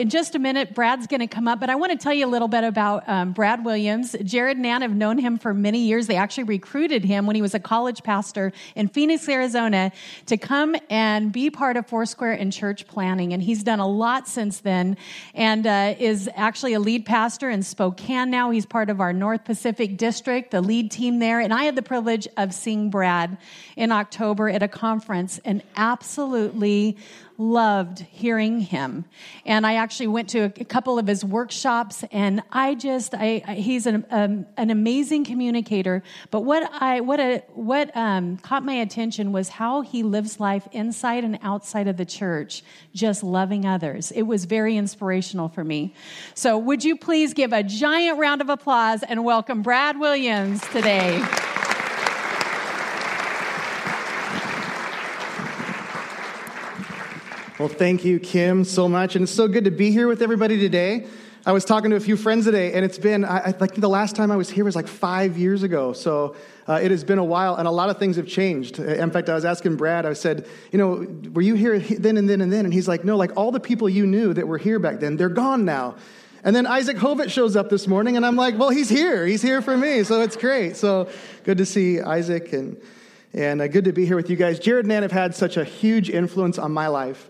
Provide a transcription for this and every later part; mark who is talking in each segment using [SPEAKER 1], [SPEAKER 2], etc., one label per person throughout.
[SPEAKER 1] In just a minute, Brad's going to come up, but I want to tell you a little bit about um, Brad Williams. Jared and Ann have known him for many years. They actually recruited him when he was a college pastor in Phoenix, Arizona, to come and be part of Foursquare and church planning. And he's done a lot since then and uh, is actually a lead pastor in Spokane now. He's part of our North Pacific District, the lead team there. And I had the privilege of seeing Brad in October at a conference and absolutely loved hearing him. And I actually went to a, couple of his workshops, and I just, I, I he's an, um, an amazing communicator. But what I, what a, what um, caught my attention was how he lives life inside and outside of the church, just loving others. It was very inspirational for me. So, would you please give a giant round of applause and welcome Brad Williams today?
[SPEAKER 2] Well, thank you, Kim, so much. And it's so good to be here with everybody today. I was talking to a few friends today, and it's been, I, think the last time I was here was like five years ago. So uh, it has been a while, and a lot of things have changed. In fact, I was asking Brad, I said, you know, were you here then and then and then? And he's like, no, like all the people you knew that were here back then, they're gone now. And then Isaac Hovett shows up this morning, and I'm like, well, he's here. He's here for me. So it's great. So good to see Isaac, and, and uh, good to be here with you guys. Jared and Ann have had such a huge influence on my life.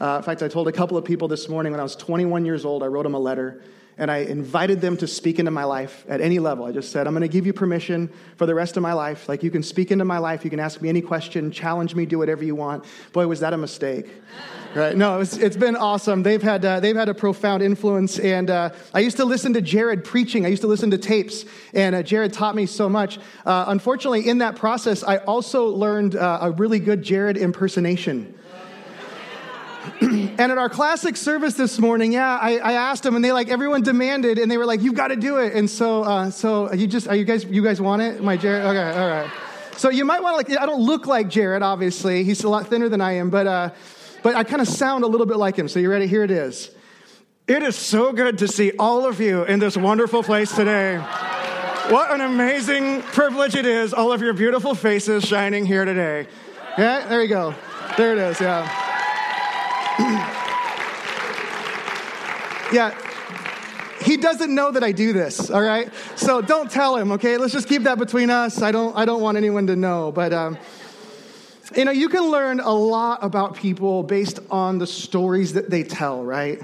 [SPEAKER 2] Uh, in fact, I told a couple of people this morning when I was 21 years old, I wrote them a letter and I invited them to speak into my life at any level. I just said, I'm going to give you permission for the rest of my life. Like, you can speak into my life, you can ask me any question, challenge me, do whatever you want. Boy, was that a mistake. Right? No, it's, it's been awesome. They've had, uh, they've had a profound influence. And uh, I used to listen to Jared preaching. I used to listen to tapes, and uh, Jared taught me so much. Uh, unfortunately, in that process, I also learned uh, a really good Jared impersonation. and at our classic service this morning, yeah, I, I, asked them, and they like everyone demanded, and they were like, "You've got to do it." And so, uh, so you just are you guys you guys want it? My Jared, okay, all right. So you might want to like I don't look like Jared, obviously. He's a lot thinner than I am, but uh, but I kind of sound a little bit like him. So you ready? Here it is. It is so good to see all of you in this wonderful place today. What an amazing privilege it is, all of your beautiful faces shining here today. Yeah, there you go. There it is, yeah. yeah. He doesn't know that I do this, all right? So don't tell him, okay? Let's just keep that between us. I don't, I don't want anyone to know. But, um, you know, you can learn a lot about people based on the stories that they tell, right?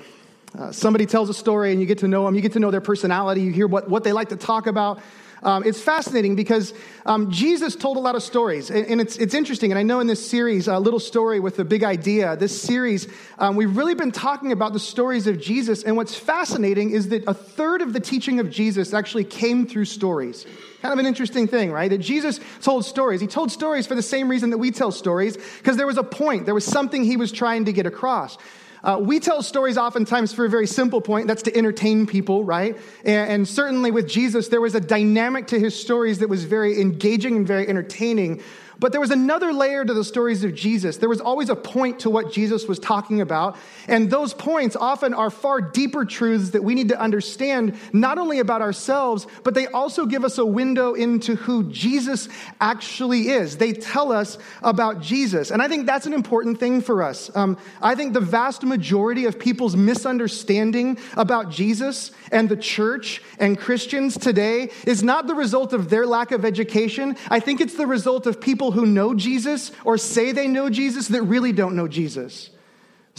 [SPEAKER 2] Uh, somebody tells a story and you get to know them, you get to know their personality, you hear what, what they like to talk about. Um, it's fascinating because um, Jesus told a lot of stories, and, and, it's, it's interesting. And I know in this series, a little story with a big idea, this series, um, we've really been talking about the stories of Jesus. And what's fascinating is that a third of the teaching of Jesus actually came through stories. Kind of an interesting thing, right? That Jesus told stories. He told stories for the same reason that we tell stories, because there was a point, there was something he was trying to get across. Uh, we tell stories oftentimes for a very simple point that's to entertain people, right? And, and, certainly with Jesus, there was a dynamic to his stories that was very engaging and very entertaining. But there was another layer to the stories of Jesus. There was always a point to what Jesus was talking about. And those points often are far deeper truths that we need to understand, not only about ourselves, but they also give us a window into who Jesus actually is. They tell us about Jesus. And I think that's an important thing for us. Um, I think the vast majority of people's misunderstanding about Jesus and the church and Christians today is not the result of their lack of education. I think it's the result of people who know Jesus or say they know Jesus that really don't know Jesus.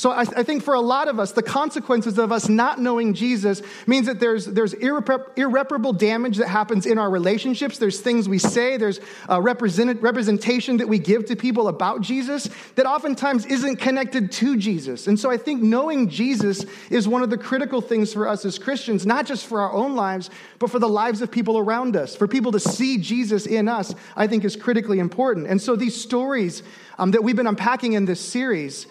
[SPEAKER 2] So I, I, think for a lot of us, the consequences of us not knowing Jesus means that there's, there's irrepar- irreparable damage that happens in our relationships. There's things we say, there's represent- representation that we give to people about Jesus that oftentimes isn't connected to Jesus. And so I think knowing Jesus is one of the critical things for us as Christians, not just for our own lives, but for the lives of people around us. For people to see Jesus in us, I think is critically important. And so these stories um, that we've been unpacking in this series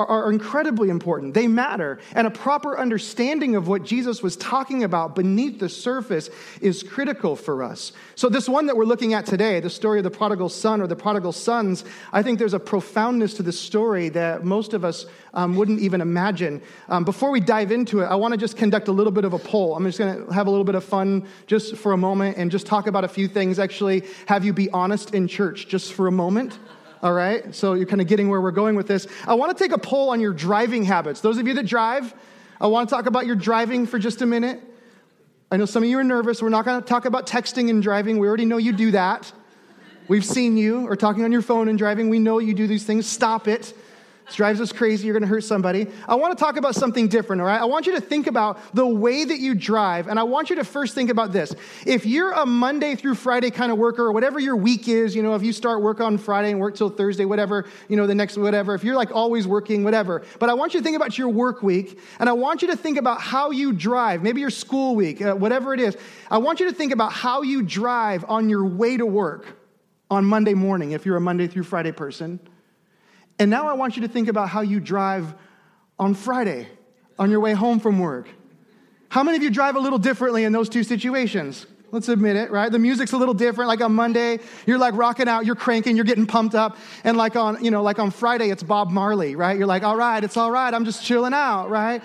[SPEAKER 2] are, are incredibly important. They matter. And a proper understanding of what Jesus was talking about beneath the surface is critical for us. So, this one that we're looking at today, the story of the prodigal son or the prodigal sons, I think there's a profoundness to this story that most of us um, wouldn't even imagine. Um, before we dive into it, I want to just conduct a little bit of a poll. I'm just going to have a little bit of fun just for a moment and just talk about a few things. Actually, have you be honest in church just for a moment all right? So you're kind of getting where we're going with this. I want to take a poll on your driving habits. Those of you that drive, I want to talk about your driving for just a minute. I know some of you are nervous. We're not going to talk about texting and driving. We already know you do that. We've seen you or talking on your phone and driving. We know you do these things. Stop it. This drives us crazy. You're going to hurt somebody. I want to talk about something different, all right? I want you to think about the way that you drive, and I want you to first think about this. If you're a Monday through Friday kind of worker, or whatever your week is, you know, if you start work on Friday and work till Thursday, whatever, you know, the next whatever, if you're like always working, whatever. But I want you to think about your work week, and I want you to think about how you drive, maybe your school week, uh, whatever it is. I want you to think about how you drive on your way to work on Monday morning, if you're a Monday through Friday person. And now I want you to think about how you drive on Friday on your way home from work. How many of you drive a little differently in those two situations? Let's admit it, right? The music's a little different. Like on Monday, you're like rocking out, you're cranking, you're getting pumped up. And like on, you know, like on Friday, it's Bob Marley, right? You're like, all right, it's all right. I'm just chilling out, right?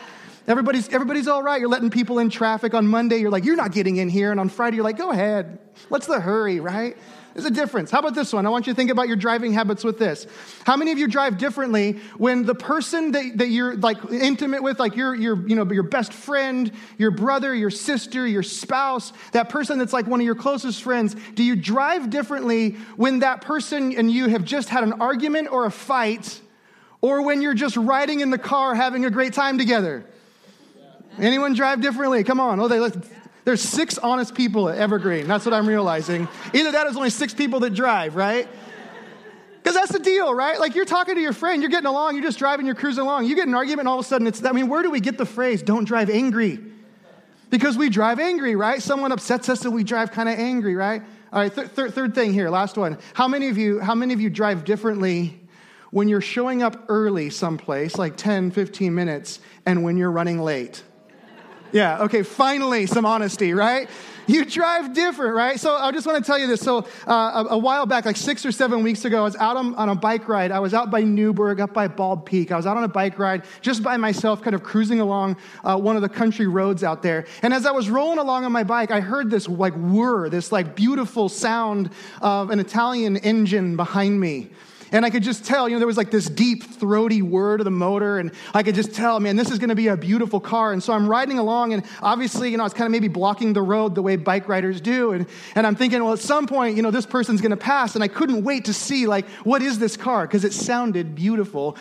[SPEAKER 2] Everybody's, everybody's all right. You're letting people in traffic. On Monday, you're like, you're not getting in here. And on Friday, you're like, go ahead. What's the hurry, right? There's a difference. How about this one? I want you to think about your driving habits with this. How many of you drive differently when the person that, that you're like intimate with, like your, your, you know, your best friend, your brother, your sister, your spouse, that person that's like one of your closest friends, do you drive differently when that person and you have just had an argument or a fight or when you're just riding in the car having a great time together? Anyone drive differently? Come on. Oh, they, there's six honest people at Evergreen. That's what I'm realizing. Either that is only six people that drive, right? Because that's the deal, right? Like you're talking to your friend, you're getting along, you're just driving, you're cruising along. You get an argument, and all of a sudden it's, I mean, where do we get the phrase, don't drive angry? Because we drive angry, right? Someone upsets us and we drive kind of angry, right? All right, th- th- third thing here, last one. How many of you, how many of you drive differently when you're showing up early someplace, like 10, 15 minutes, and when you're running late? Yeah, okay, finally some honesty, right? You drive different, right? So I just want to tell you this. So uh, a, a, while back, like six or seven weeks ago, I was out on, on, a bike ride. I was out by Newberg, up by Bald Peak. I was out on a bike ride just by myself, kind of cruising along uh, one of the country roads out there. And as I was rolling along on my bike, I heard this like whir, this like beautiful sound of an Italian engine behind me. And I could just tell, you know, there was like this deep, throaty word of the motor. And I could just tell, man, this is going to be a beautiful car. And so I'm riding along, and obviously, you know, it's kind of maybe blocking the road the way bike riders do. And, and I'm thinking, well, at some point, you know, this person's going to pass. And I couldn't wait to see, like, what is this car? Because it sounded beautiful.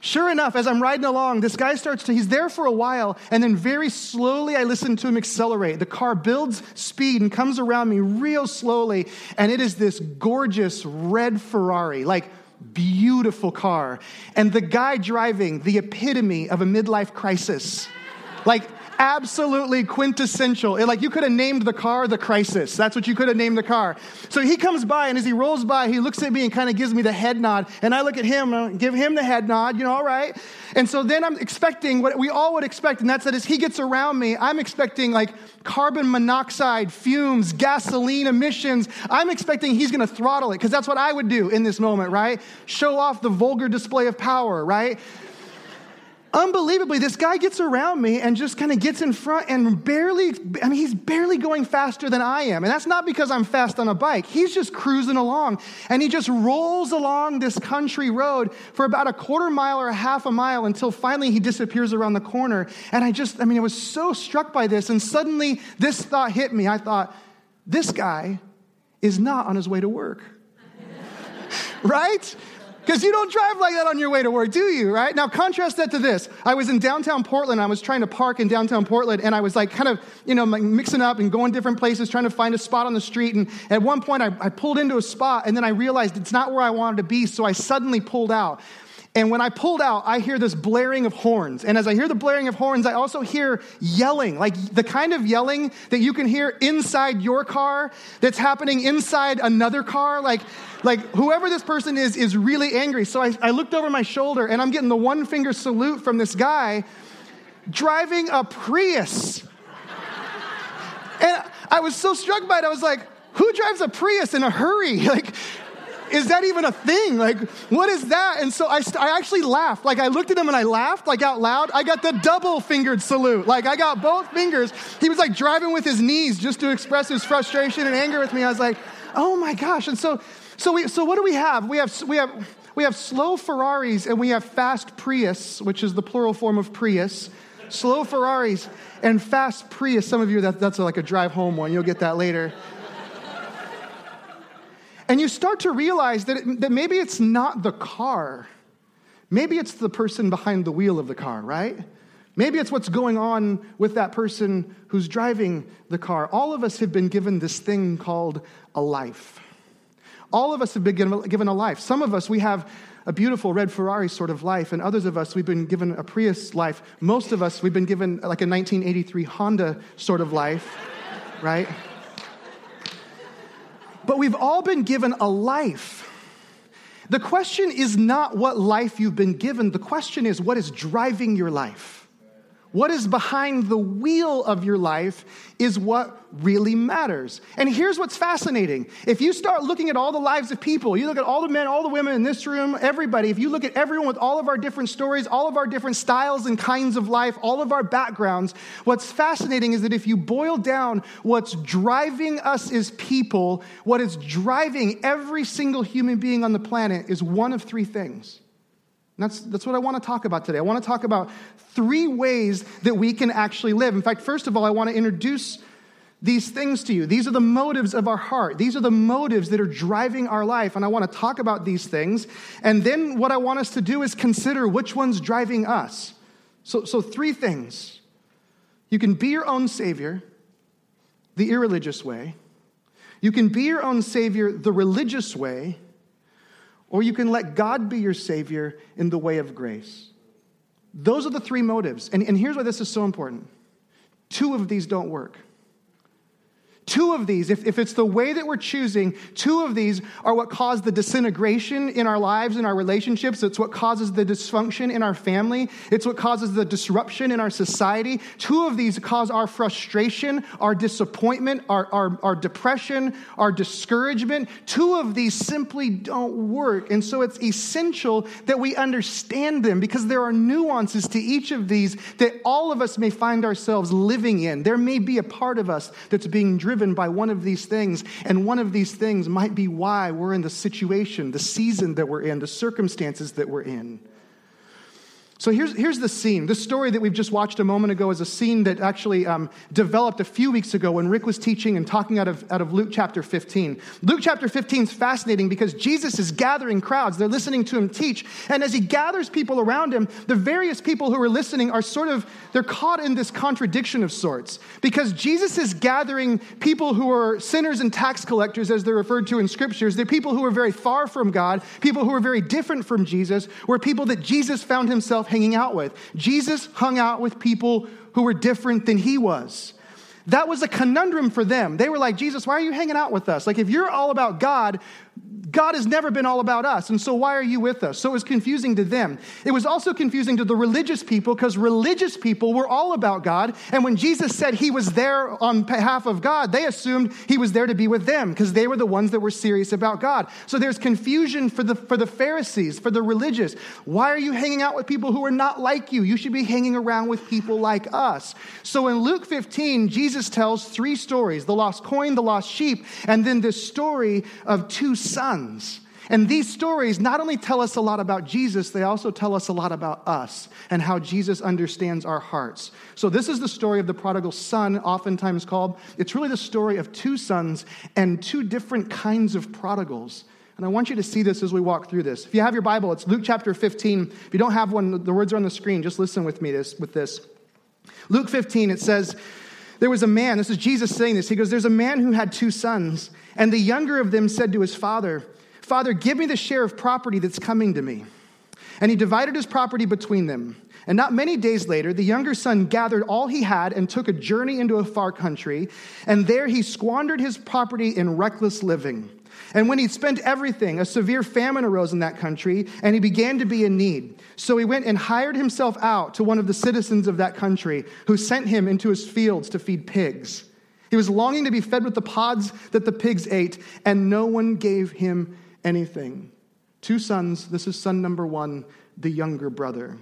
[SPEAKER 2] Sure enough, as I'm riding along, this guy starts to, he's there for a while, and then very slowly I listen to him accelerate. The car builds speed and comes around me real slowly, and it is this gorgeous red Ferrari, like beautiful car. And the guy driving, the epitome of a midlife crisis. Like, absolutely quintessential. It, like you could have named the car the crisis. That's what you could have named the car. So he comes by, and as he rolls by, he looks at me and kind of gives me the head nod. And I look at him and give him the head nod, you know, all right. And so then I'm expecting what we all would expect, and that's that as he gets around me, I'm expecting like carbon monoxide, fumes, gasoline emissions. I'm expecting he's going to throttle it because that's what I would do in this moment, right? Show off the vulgar display of power, right? Unbelievably, this guy gets around me and just kind of gets in front and barely, I mean, he's barely going faster than I am. And that's not because I'm fast on a bike. He's just cruising along and he just rolls along this country road for about a quarter mile or a half a mile until finally he disappears around the corner. And I just, I mean, I was so struck by this. And suddenly this thought hit me. I thought, this guy is not on his way to work. right? Because you don't drive like that on your way to work, do you, right? Now, contrast that to this. I was in downtown Portland. I was trying to park in downtown Portland, and I was like kind of, you know, mixing up and going different places, trying to find a spot on the street. And at one point, I, I pulled into a spot, and then I realized it's not where I wanted to be, so I suddenly pulled out. And when I pulled out, I hear this blaring of horns. And as I hear the blaring of horns, I also hear yelling, like the kind of yelling that you can hear inside your car that's happening inside another car. Like, like whoever this person is, is really angry. So I, I looked over my shoulder and I'm getting the one finger salute from this guy driving a Prius. and I was so struck by it, I was like, who drives a Prius in a hurry? Like, is that even a thing? Like, what is that? And so I, I actually laughed. Like, I looked at him and I laughed, like out loud. I got the double fingered salute. Like, I got both fingers. He was like driving with his knees just to express his frustration and anger with me. I was like, oh my gosh. And so, so, we, so what do we have? We have, we have, we have slow Ferraris and we have fast Prius, which is the plural form of Prius. slow Ferraris and fast Prius. Some of you, that, that's like a drive home one. You'll get that later. and you start to realize that, it, that maybe it's not the car. Maybe it's the person behind the wheel of the car, right? Maybe it's what's going on with that person who's driving the car. All of us have been given this thing called a life. All of us have been given a life. Some of us, we have a beautiful red Ferrari sort of life, and others of us, we've been given a Prius life. Most of us, we've been given like a 1983 Honda sort of life, right? But we've all been given a life. The question is not what life you've been given, the question is what is driving your life. What is behind the wheel of your life is what really matters. And here's what's fascinating. If you start looking at all the lives of people, you look at all the men, all the women in this room, everybody, if you look at everyone with all of our different stories, all of our different styles and kinds of life, all of our backgrounds, what's fascinating is that if you boil down what's driving us as people, what is driving every single human being on the planet is one of three things. That's, that's what I want to talk about today. I want to talk about three ways that we can actually live. In fact, first of all, I want to introduce these things to you. These are the motives of our heart. These are the motives that are driving our life. And I want to talk about these things. And then what I want us to do is consider which one's driving us. So, so three things. You can be your own savior, the irreligious way. You can be your own savior, the religious way. Or you can let God be your savior in the way of grace. Those are the three motives. And, and here's why this is so important two of these don't work. Two of these, if, if it's the way that we're choosing, two of these are what cause the disintegration in our lives, in our relationships. It's what causes the dysfunction in our family. It's what causes the disruption in our society. Two of these cause our frustration, our disappointment, our, our, our depression, our discouragement. Two of these simply don't work. And so it's essential that we understand them because there are nuances to each of these that all of us may find ourselves living in. There may be a part of us that's being driven driven by one of these things. And one of these things might be why we're in the situation, the season that we're in, the circumstances that we're in. So here's, here's the scene. This story that we've just watched a moment ago is a scene that actually um, developed a few weeks ago when Rick was teaching and talking out of, out of Luke chapter 15. Luke chapter 15 is fascinating because Jesus is gathering crowds. They're listening to him teach. And as he gathers people around him, the various people who are listening are sort of, they're caught in this contradiction of sorts. Because Jesus is gathering people who are sinners and tax collectors, as they're referred to in scriptures. They're people who are very far from God, people who are very different from Jesus, were people that Jesus found himself hanging out with. Jesus hung out with people who were different than he was. That was a conundrum for them. They were like, Jesus, why are you hanging out with us? Like, if you're all about God, God has never been all about us, and so why are you with us? So it was confusing to them. It was also confusing to the religious people because religious people were all about God, and when Jesus said he was there on behalf of God, they assumed he was there to be with them because they were the ones that were serious about God. So there's confusion for the, for the Pharisees, for the religious. Why are you hanging out with people who are not like you? You should be hanging around with people like us. So in Luke 15, Jesus tells three stories the lost coin, the lost sheep, and then this story of two sons. And these stories not only tell us a lot about Jesus, they also tell us a lot about us and how Jesus understands our hearts. So, this is the story of the prodigal son, oftentimes called. It's really the story of two sons and two different kinds of prodigals. And I want you to see this as we walk through this. If you have your Bible, it's Luke chapter 15. If you don't have one, the words are on the screen. Just listen with me this, with this. Luke 15, it says, There was a man, this is Jesus saying this. He goes, There's a man who had two sons. And the younger of them said to his father, Father, give me the share of property that's coming to me. And he divided his property between them. And not many days later, the younger son gathered all he had and took a journey into a far country. And there he squandered his property in reckless living. And when he'd spent everything, a severe famine arose in that country, and he began to be in need. So he went and hired himself out to one of the citizens of that country, who sent him into his fields to feed pigs. He was longing to be fed with the pods that the pigs ate, and no one gave him anything. Two sons, this is son number one, the younger brother.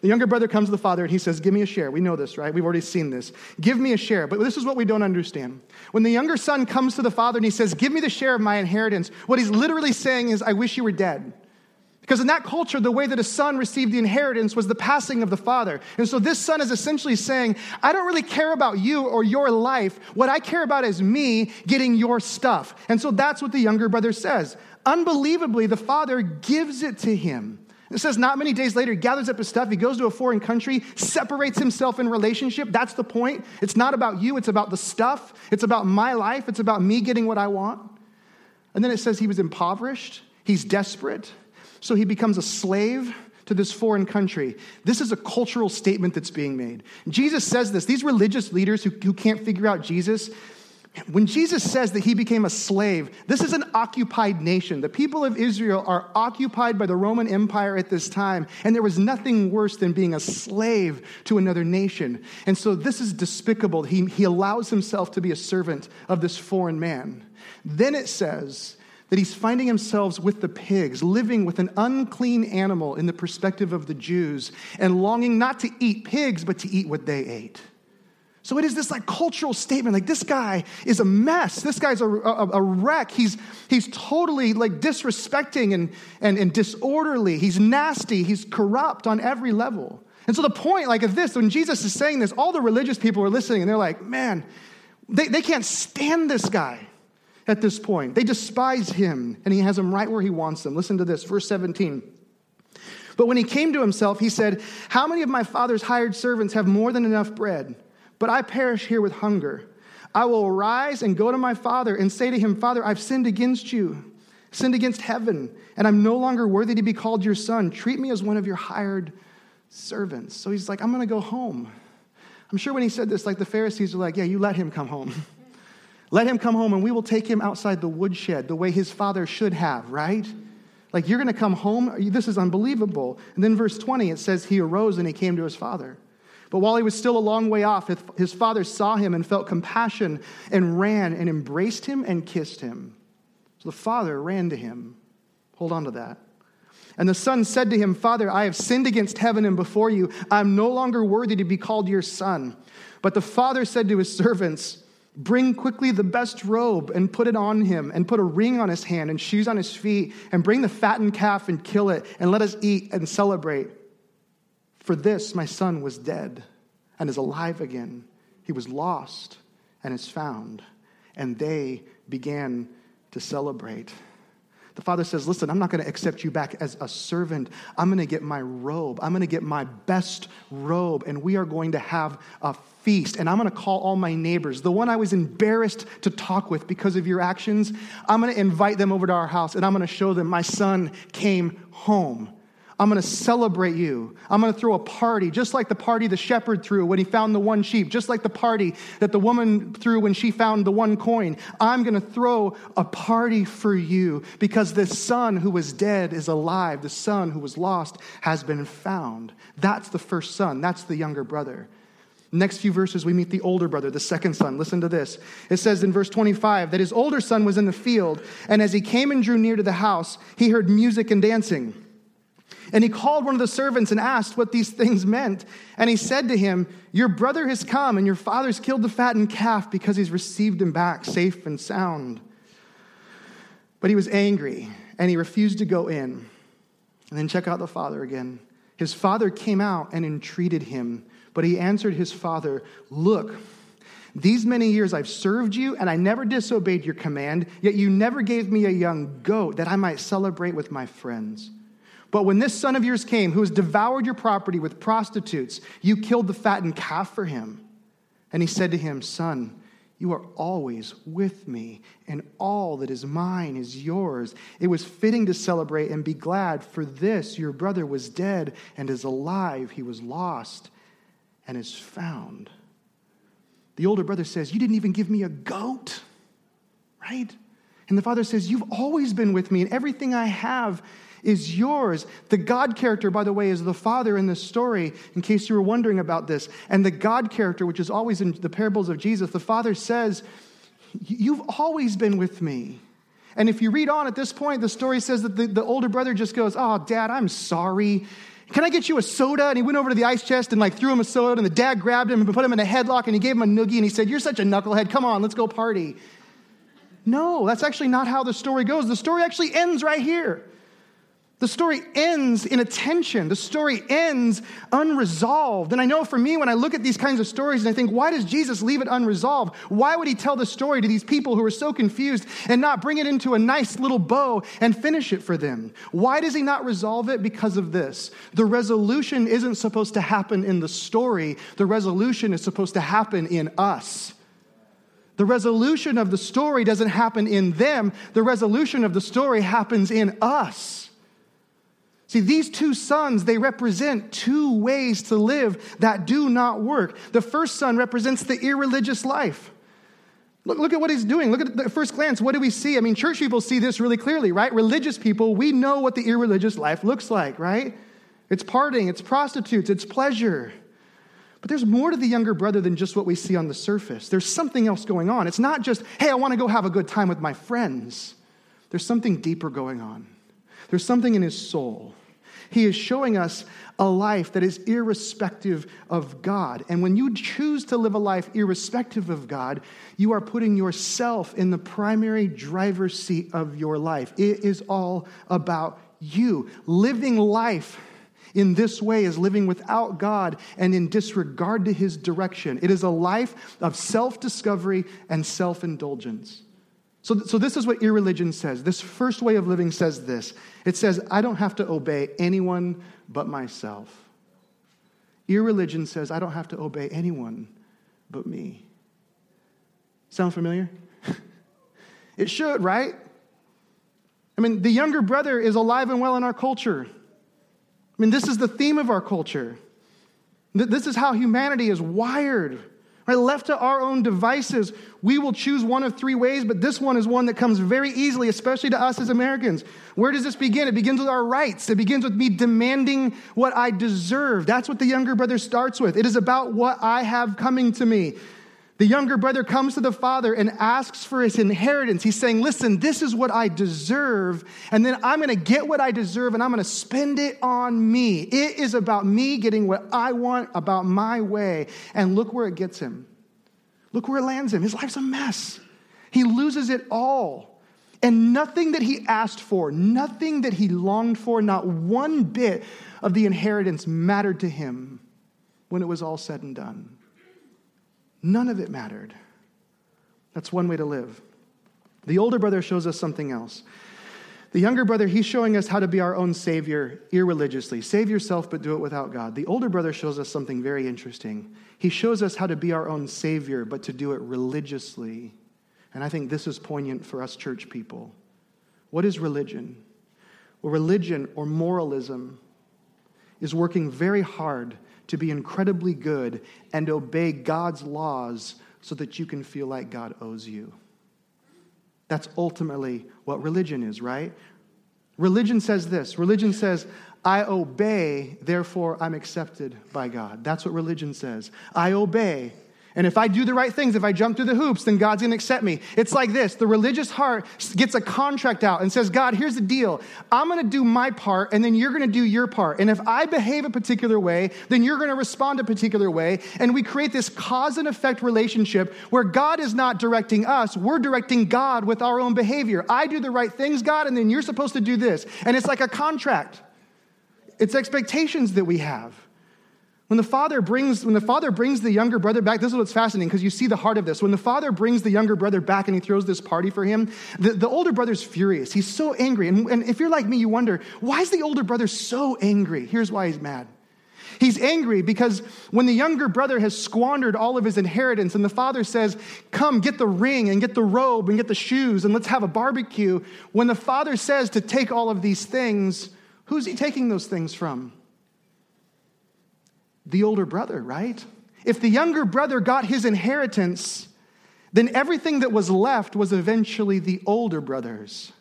[SPEAKER 2] The younger brother comes to the father and he says, Give me a share. We know this, right? We've already seen this. Give me a share. But this is what we don't understand. When the younger son comes to the father and he says, Give me the share of my inheritance, what he's literally saying is, I wish you were dead. Because in that culture, the way that a son received the inheritance was the passing of the father. And so this son is essentially saying, I don't really care about you or your life. What I care about is me getting your stuff. And so that's what the younger brother says. Unbelievably, the father gives it to him. It says, not many days later, he gathers up his stuff. He goes to a foreign country, separates himself in relationship. That's the point. It's not about you, it's about the stuff. It's about my life. It's about me getting what I want. And then it says he was impoverished, he's desperate. So he becomes a slave to this foreign country. This is a cultural statement that's being made. Jesus says this. These religious leaders who, who can't figure out Jesus, when Jesus says that he became a slave, this is an occupied nation. The people of Israel are occupied by the Roman Empire at this time, and there was nothing worse than being a slave to another nation. And so this is despicable. He, he allows himself to be a servant of this foreign man. Then it says, that he's finding himself with the pigs, living with an unclean animal in the perspective of the Jews, and longing not to eat pigs, but to eat what they ate. So it is this like cultural statement like this guy is a mess. This guy's a, a, a, wreck. He's, he's totally like disrespecting and, and, and disorderly. He's nasty. He's corrupt on every level. And so the point like of this, when Jesus is saying this, all the religious people are listening and they're like, man, they, they can't stand this guy at this point. They despise him, and he has them right where he wants them. Listen to this, verse 17. But when he came to himself, he said, How many of my father's hired servants have more than enough bread? But I perish here with hunger. I will arise and go to my father and say to him, Father, I've sinned against you, sinned against heaven, and I'm no longer worthy to be called your son. Treat me as one of your hired servants. So he's like, I'm going to go home. I'm sure when he said this, like the Pharisees were like, Yeah, you let him come home. Let him come home and we will take him outside the woodshed the way his father should have, right? Like, you're going to come home? This is unbelievable. And then, verse 20, it says, He arose and he came to his father. But while he was still a long way off, his father saw him and felt compassion and ran and embraced him and kissed him. So the father ran to him. Hold on to that. And the son said to him, Father, I have sinned against heaven and before you. I'm no longer worthy to be called your son. But the father said to his servants, Bring quickly the best robe and put it on him, and put a ring on his hand and shoes on his feet, and bring the fattened calf and kill it, and let us eat and celebrate. For this my son was dead and is alive again. He was lost and is found. And they began to celebrate. The father says, Listen, I'm not going to accept you back as a servant. I'm going to get my robe. I'm going to get my best robe, and we are going to have a feast. And I'm going to call all my neighbors, the one I was embarrassed to talk with because of your actions. I'm going to invite them over to our house, and I'm going to show them my son came home. I'm going to celebrate you. I'm going to throw a party, just like the party the shepherd threw when he found the one sheep, just like the party that the woman threw when she found the one coin. I'm going to throw a party for you because the son who was dead is alive. The son who was lost has been found. That's the first son, that's the younger brother. Next few verses, we meet the older brother, the second son. Listen to this. It says in verse 25 that his older son was in the field, and as he came and drew near to the house, he heard music and dancing. And he called one of the servants and asked what these things meant. And he said to him, Your brother has come, and your father's killed the fattened calf because he's received him back safe and sound. But he was angry, and he refused to go in. And then check out the father again. His father came out and entreated him, but he answered his father, Look, these many years I've served you, and I never disobeyed your command, yet you never gave me a young goat that I might celebrate with my friends. But when this son of yours came, who has devoured your property with prostitutes, you killed the fattened calf for him. And he said to him, Son, you are always with me, and all that is mine is yours. It was fitting to celebrate and be glad, for this your brother was dead and is alive. He was lost and is found. The older brother says, You didn't even give me a goat, right? And the father says, You've always been with me, and everything I have is yours. The God character, by the way, is the Father in this story, in case you were wondering about this. And the God character, which is always in the parables of Jesus, the Father says, You've always been with me. And if you read on at this point, the story says that the, the older brother just goes, Oh, dad, I'm sorry. Can I get you a soda? And he went over to the ice chest and like threw him a soda, and the dad grabbed him and put him in a headlock and he gave him a noogie and he said, You're such a knucklehead. Come on, let's go party. No, that's actually not how the story goes. The story actually ends right here. The story ends in a tension. The story ends unresolved. And I know for me, when I look at these kinds of stories and I think, why does Jesus leave it unresolved? Why would he tell the story to these people who are so confused and not bring it into a nice little bow and finish it for them? Why does he not resolve it? Because of this. The resolution isn't supposed to happen in the story, the resolution is supposed to happen in us. The resolution of the story doesn't happen in them, the resolution of the story happens in us. See, these two sons, they represent two ways to live that do not work. The first son represents the irreligious life. Look, look at what he's doing. Look at the first glance. What do we see? I mean, church people see this really clearly, right? Religious people, we know what the irreligious life looks like, right? It's partying, it's prostitutes, it's pleasure. But there's more to the younger brother than just what we see on the surface. There's something else going on. It's not just, hey, I want to go have a good time with my friends. There's something deeper going on. There's something in his soul. He is showing us a life that is irrespective of God. And when you choose to live a life irrespective of God, you are putting yourself in the primary driver's seat of your life. It is all about you. Living life in this way is living without God and in disregard to his direction. It is a life of self discovery and self indulgence. So, so this is what irreligion says. This first way of living says this it says, I don't have to obey anyone but myself. Irreligion says, I don't have to obey anyone but me. Sound familiar? it should, right? I mean, the younger brother is alive and well in our culture. I mean, this is the theme of our culture. This is how humanity is wired. Right? Left to our own devices, we will choose one of three ways, but this one is one that comes very easily, especially to us as Americans. Where does this begin? It begins with our rights. It begins with me demanding what I deserve. That's what the younger brother starts with. It is about what I have coming to me. The younger brother comes to the father and asks for his inheritance. He's saying, Listen, this is what I deserve, and then I'm to get what I deserve and I'm to spend it on me. It is about me getting what I want, about my way. And look where it gets him. Look where it lands him. His life's a mess. He loses it all. And nothing that he asked for, nothing that he longed for, not one bit of the inheritance mattered to him when it was all said and done. None of it mattered. That's one way to live. The older brother shows us something else. The younger brother, he's showing us how to be our own savior irreligiously. Save yourself, but do it without God. The older brother shows us something very interesting. He shows us how to be our own savior, but to do it religiously. And I think this is poignant for us church people. What is religion? Well, religion or moralism is working very hard to be incredibly good and obey God's laws so that you can feel like God owes you. That's ultimately what religion is, right? Religion says this religion says, I obey, therefore I'm accepted by God. That's what religion says. I obey, and if I do the right things, if I jump through the hoops, then God's going to accept me. It's like this the religious heart gets a contract out and says, God, here's the deal. I'm going to do my part, and then you're going to do your part. And if I behave a particular way, then you're going to respond a particular way. And we create this cause and effect relationship where God is not directing us, we're directing God with our own behavior. I do the right things, God, and then you're supposed to do this. And it's like a contract, it's expectations that we have. When the father brings, when the father brings the younger brother back, this is what's fascinating because you see the heart of this. When the father brings the younger brother back and he throws this party for him, the, the older brother's furious. He's so angry. And, and if you're like me, you wonder, why is the older brother so angry? Here's why he's mad. He's angry because when the younger brother has squandered all of his inheritance and the father says, Come, get the ring and get the robe and get the shoes and let's have a barbecue. When the father says to take all of these things, who's he taking those things from? The older brother, right? If the younger brother got his inheritance, then everything that was left was eventually the older brother's.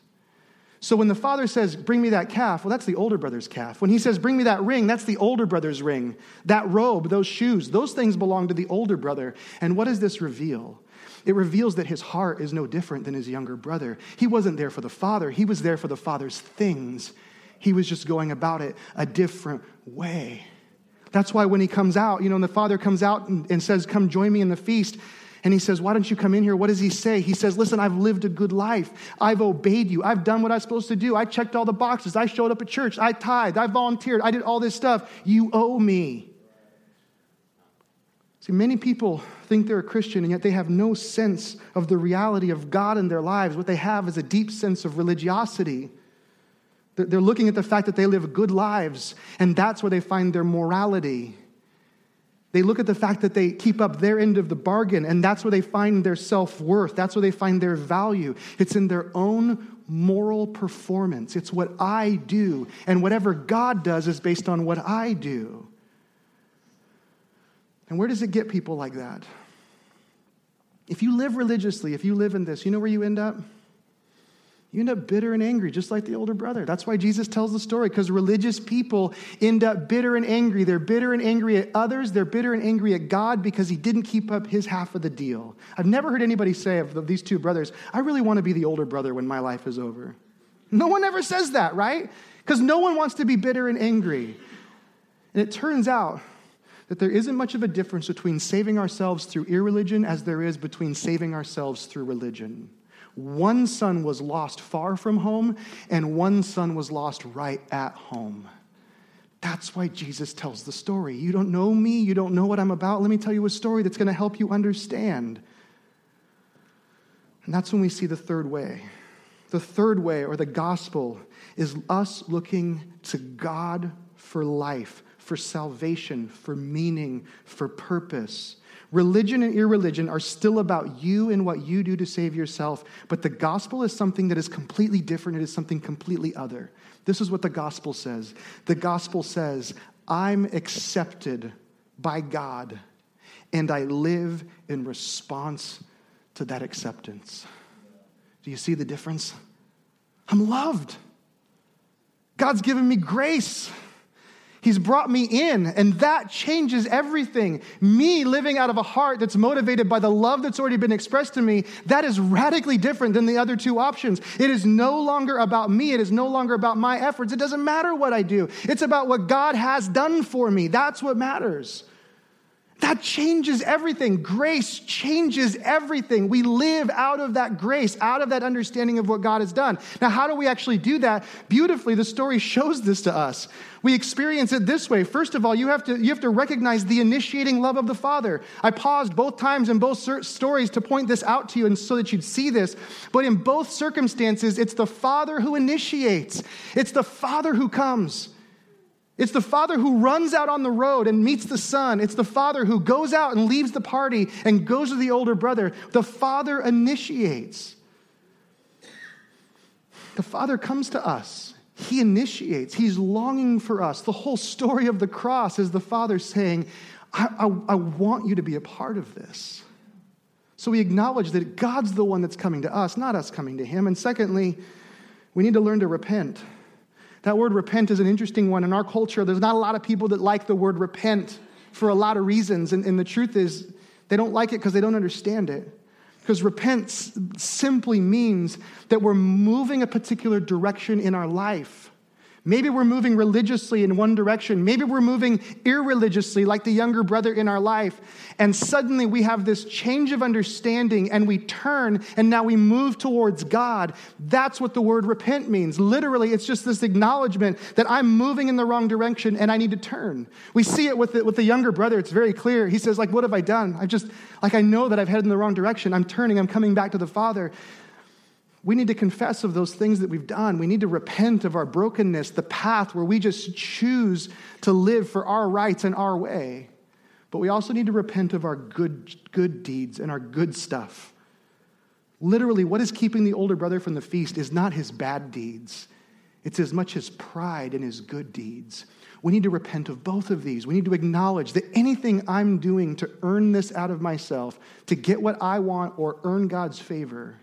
[SPEAKER 2] So when the father says, Bring me that calf, well, that's the older brother's calf. When he says, Bring me that ring, that's the older brother's ring. That robe, those shoes, those things belong to the older brother. And what does this reveal? It reveals that his heart is no different than his younger brother. He wasn't there for the father, he was there for the father's things. He was just going about it a different way. That's why when he comes out, you know, and the father comes out and, and says, Come join me in the feast, And he says, Why don't you come in here? What does he say? He says, Listen, I've lived a good life. I've obeyed you. I've done what I'm supposed to do. I checked all the boxes. I showed up at church. I tithed. I volunteered. I did all this stuff. You owe me. See, many people think they're a Christian, and yet they have no sense of the reality of God in their lives. What they have is a deep sense of religiosity. They're looking at the fact that they live good lives, and that's where they find their morality. They look at the fact that they keep up their end of the bargain, and that's where they find their self worth. That's where they find their value. It's in their own moral performance. It's what I do, and whatever God does is based on what I do. And where does it get people like that? If you live religiously, if you live in this, you know where you end up? You end up bitter and angry, just like the older brother. That's why Jesus tells the story, because religious people end up bitter and angry. They're bitter and angry at others, they're bitter and angry at God because he didn't keep up his half of the deal. I've never heard anybody say of these two brothers, I really want to be the older brother when my life is over. No one ever says that, right? Because no one wants to be bitter and angry. And it turns out that there isn't much of a difference between saving ourselves through irreligion as there is between saving ourselves through religion. One son was lost far from home, and one son was lost right at home. That's why Jesus tells the story. You don't know me, you don't know what I'm about. Let me tell you a story that's going to help you understand. And that's when we see the third way. The third way, or the gospel, is us looking to God for life, for salvation, for meaning, for purpose. Religion and irreligion are still about you and what you do to save yourself, but the gospel is something that is completely different. It is something completely other. This is what the gospel says the gospel says, I'm accepted by God, and I live in response to that acceptance. Do you see the difference? I'm loved. God's given me grace. He's brought me in, and that changes everything. Me living out of a heart that's motivated by the love that's already been expressed to me, that is radically different than the other two options. It is no longer about me. It is no longer about my efforts. It doesn't matter what I do. It's about what God has done for me. That's what matters. That changes everything. Grace changes everything. We live out of that grace, out of that understanding of what God has done. Now, how do we actually do that? Beautifully, the story shows this to us. We experience it this way. First of all, you have to, you have to recognize the initiating love of the Father. I paused both times in both stories to point this out to you and so that you'd see this. But in both circumstances, it's the Father who initiates, it's the Father who comes. It's the father who runs out on the road and meets the son. It's the father who goes out and leaves the party and goes to the older brother. The father initiates. The father comes to us. He initiates. He's longing for us. The whole story of the cross is the father saying, I, I, I want you to be a part of this. So we acknowledge that God's the one that's coming to us, not us coming to him. And secondly, we need to learn to repent. That word repent is an interesting one. In our culture, there's not a lot of people that like the word repent for a lot of reasons. And, and the truth is, they don't like it because they don't understand it. Because repent simply means that we're moving a particular direction in our life Maybe we're moving religiously in one direction. Maybe we're moving irreligiously, like the younger brother in our life. And suddenly we have this change of understanding and we turn and now we move towards God. That's what the word repent means. Literally, it's just this acknowledgement that I'm moving in the wrong direction and I need to turn. We see it with the, with the younger brother. It's very clear. He says, like, what have I done? I've just, like, I know that I've headed in the wrong direction. I'm turning. I'm coming back to the Father. We need to confess of those things that we've done. We need to repent of our brokenness, the path where we just choose to live for our rights and our way. But we also need to repent of our good, good deeds and our good stuff. Literally, what is keeping the older brother from the feast is not his bad deeds, it's as much his pride and his good deeds. We need to repent of both of these. We need to acknowledge that anything I'm doing to earn this out of myself, to get what I want or earn God's favor,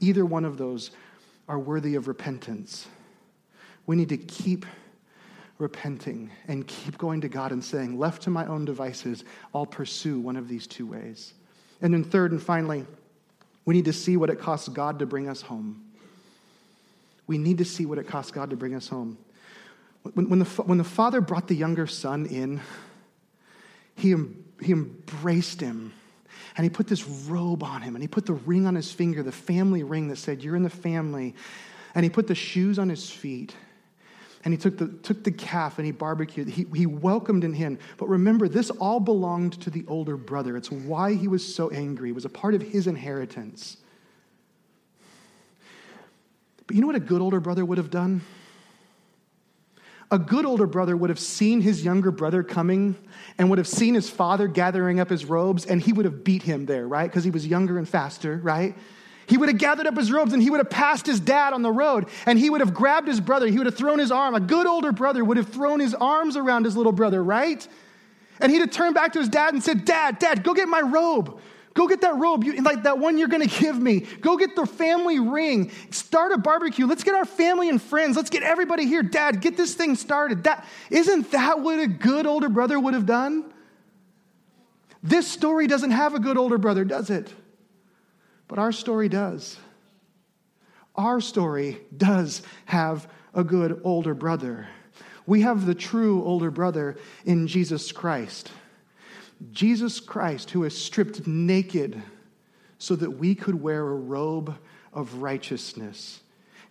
[SPEAKER 2] Either one of those are worthy of repentance. We need to keep repenting and keep going to God and saying, left to my own devices, I'll pursue one of these two ways. And then, third and finally, we need to see what it costs God to bring us home. We need to see what it costs God to bring us home. When, when, the, when the father brought the younger son in, he, he embraced him And he put this robe on him and he put the ring on his finger, the family ring that said, You're in the family. And he put the shoes on his feet. And he took the, took the calf and he barbecued. He, he welcomed in him. But remember, this all belonged to the older brother. It's why he was so angry. It was a part of his inheritance. But you know what a good older brother would have done? A good older brother would have seen his younger brother coming and would have seen his father gathering up his robes, and he would have beat him there, right? Because he was younger and faster, right? He would have gathered up his robes and he would have passed his dad on the road and he would have grabbed his brother. He would have thrown his arm. A good older brother would have thrown his arms around his little brother, right? And he'd have turned back to his dad and said, Dad, Dad, go get my robe. Go get that robe, you, like that one you're gonna give me. Go get the family ring. Start a barbecue. Let's get our family and friends. Let's get everybody here. Dad, get this thing started. That, isn't that what a good older brother would have done? This story doesn't have a good older brother, does it? But our story does. Our story does have a good older brother. We have the true older brother in Jesus Christ. Jesus Christ, who is stripped naked so that we could wear a robe of righteousness.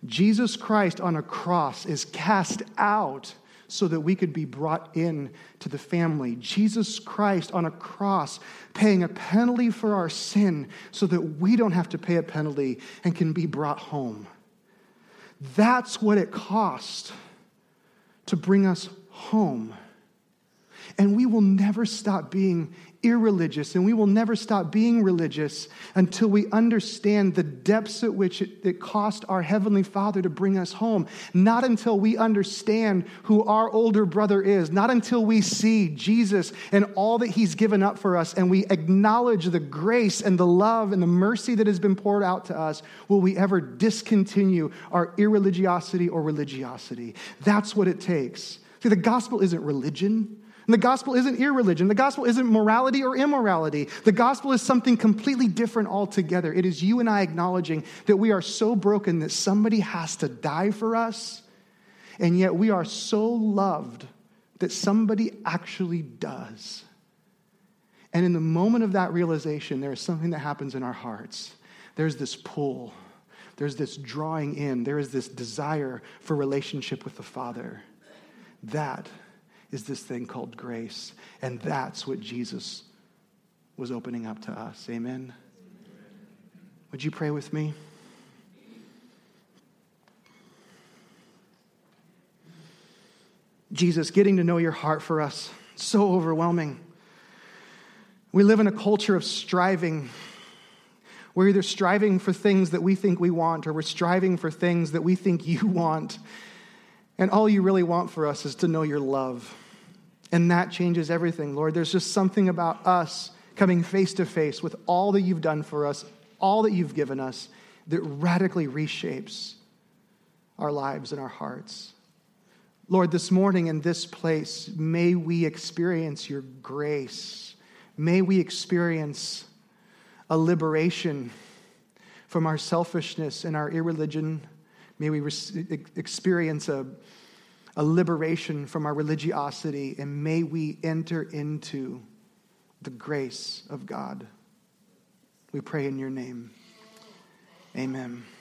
[SPEAKER 2] Jesus Christ on a cross is cast out so that we could be brought in to the family. Jesus Christ on a cross paying a penalty for our sin so that we don't have to pay a penalty and can be brought home. That's what it cost to bring us home. And we will never stop being irreligious, and we will never stop being religious until we understand the depths at which it, it, cost our Heavenly Father to bring us home. Not until we understand who our older brother is, not until we see Jesus and all that He's given up for us, and we acknowledge the grace and the love and the mercy that has been poured out to us, will we ever discontinue our irreligiosity or religiosity. That's what it takes. See, the gospel isn't religion. And the gospel isn't irreligion. The gospel isn't morality or immorality. The gospel is something completely different altogether. It is you and I acknowledging that we are so broken that somebody has to die for us, and yet we are so loved that somebody actually does. And in the moment of that realization, there is something that happens in our hearts. There's this pull, there's this drawing in, there is this desire for relationship with the Father. That is this thing called grace. And that's what Jesus was opening up to us. Amen. Would you pray with me? Jesus, getting to know your heart for us, so overwhelming. We live in a culture of striving. We're either striving for things that we think we want, or we're striving for things that we think you want. And all you really want for us is to know your love. And that changes everything, Lord. There's just something about us coming face to face with all that you've done for us, all that you've given us, that radically reshapes our lives and our hearts. Lord, this morning in this place, may we experience your grace. May we experience a liberation from our selfishness and our irreligion. May we re- experience a, a liberation from our religiosity, and may we enter into the grace of God. We pray in your name. Amen. Amen.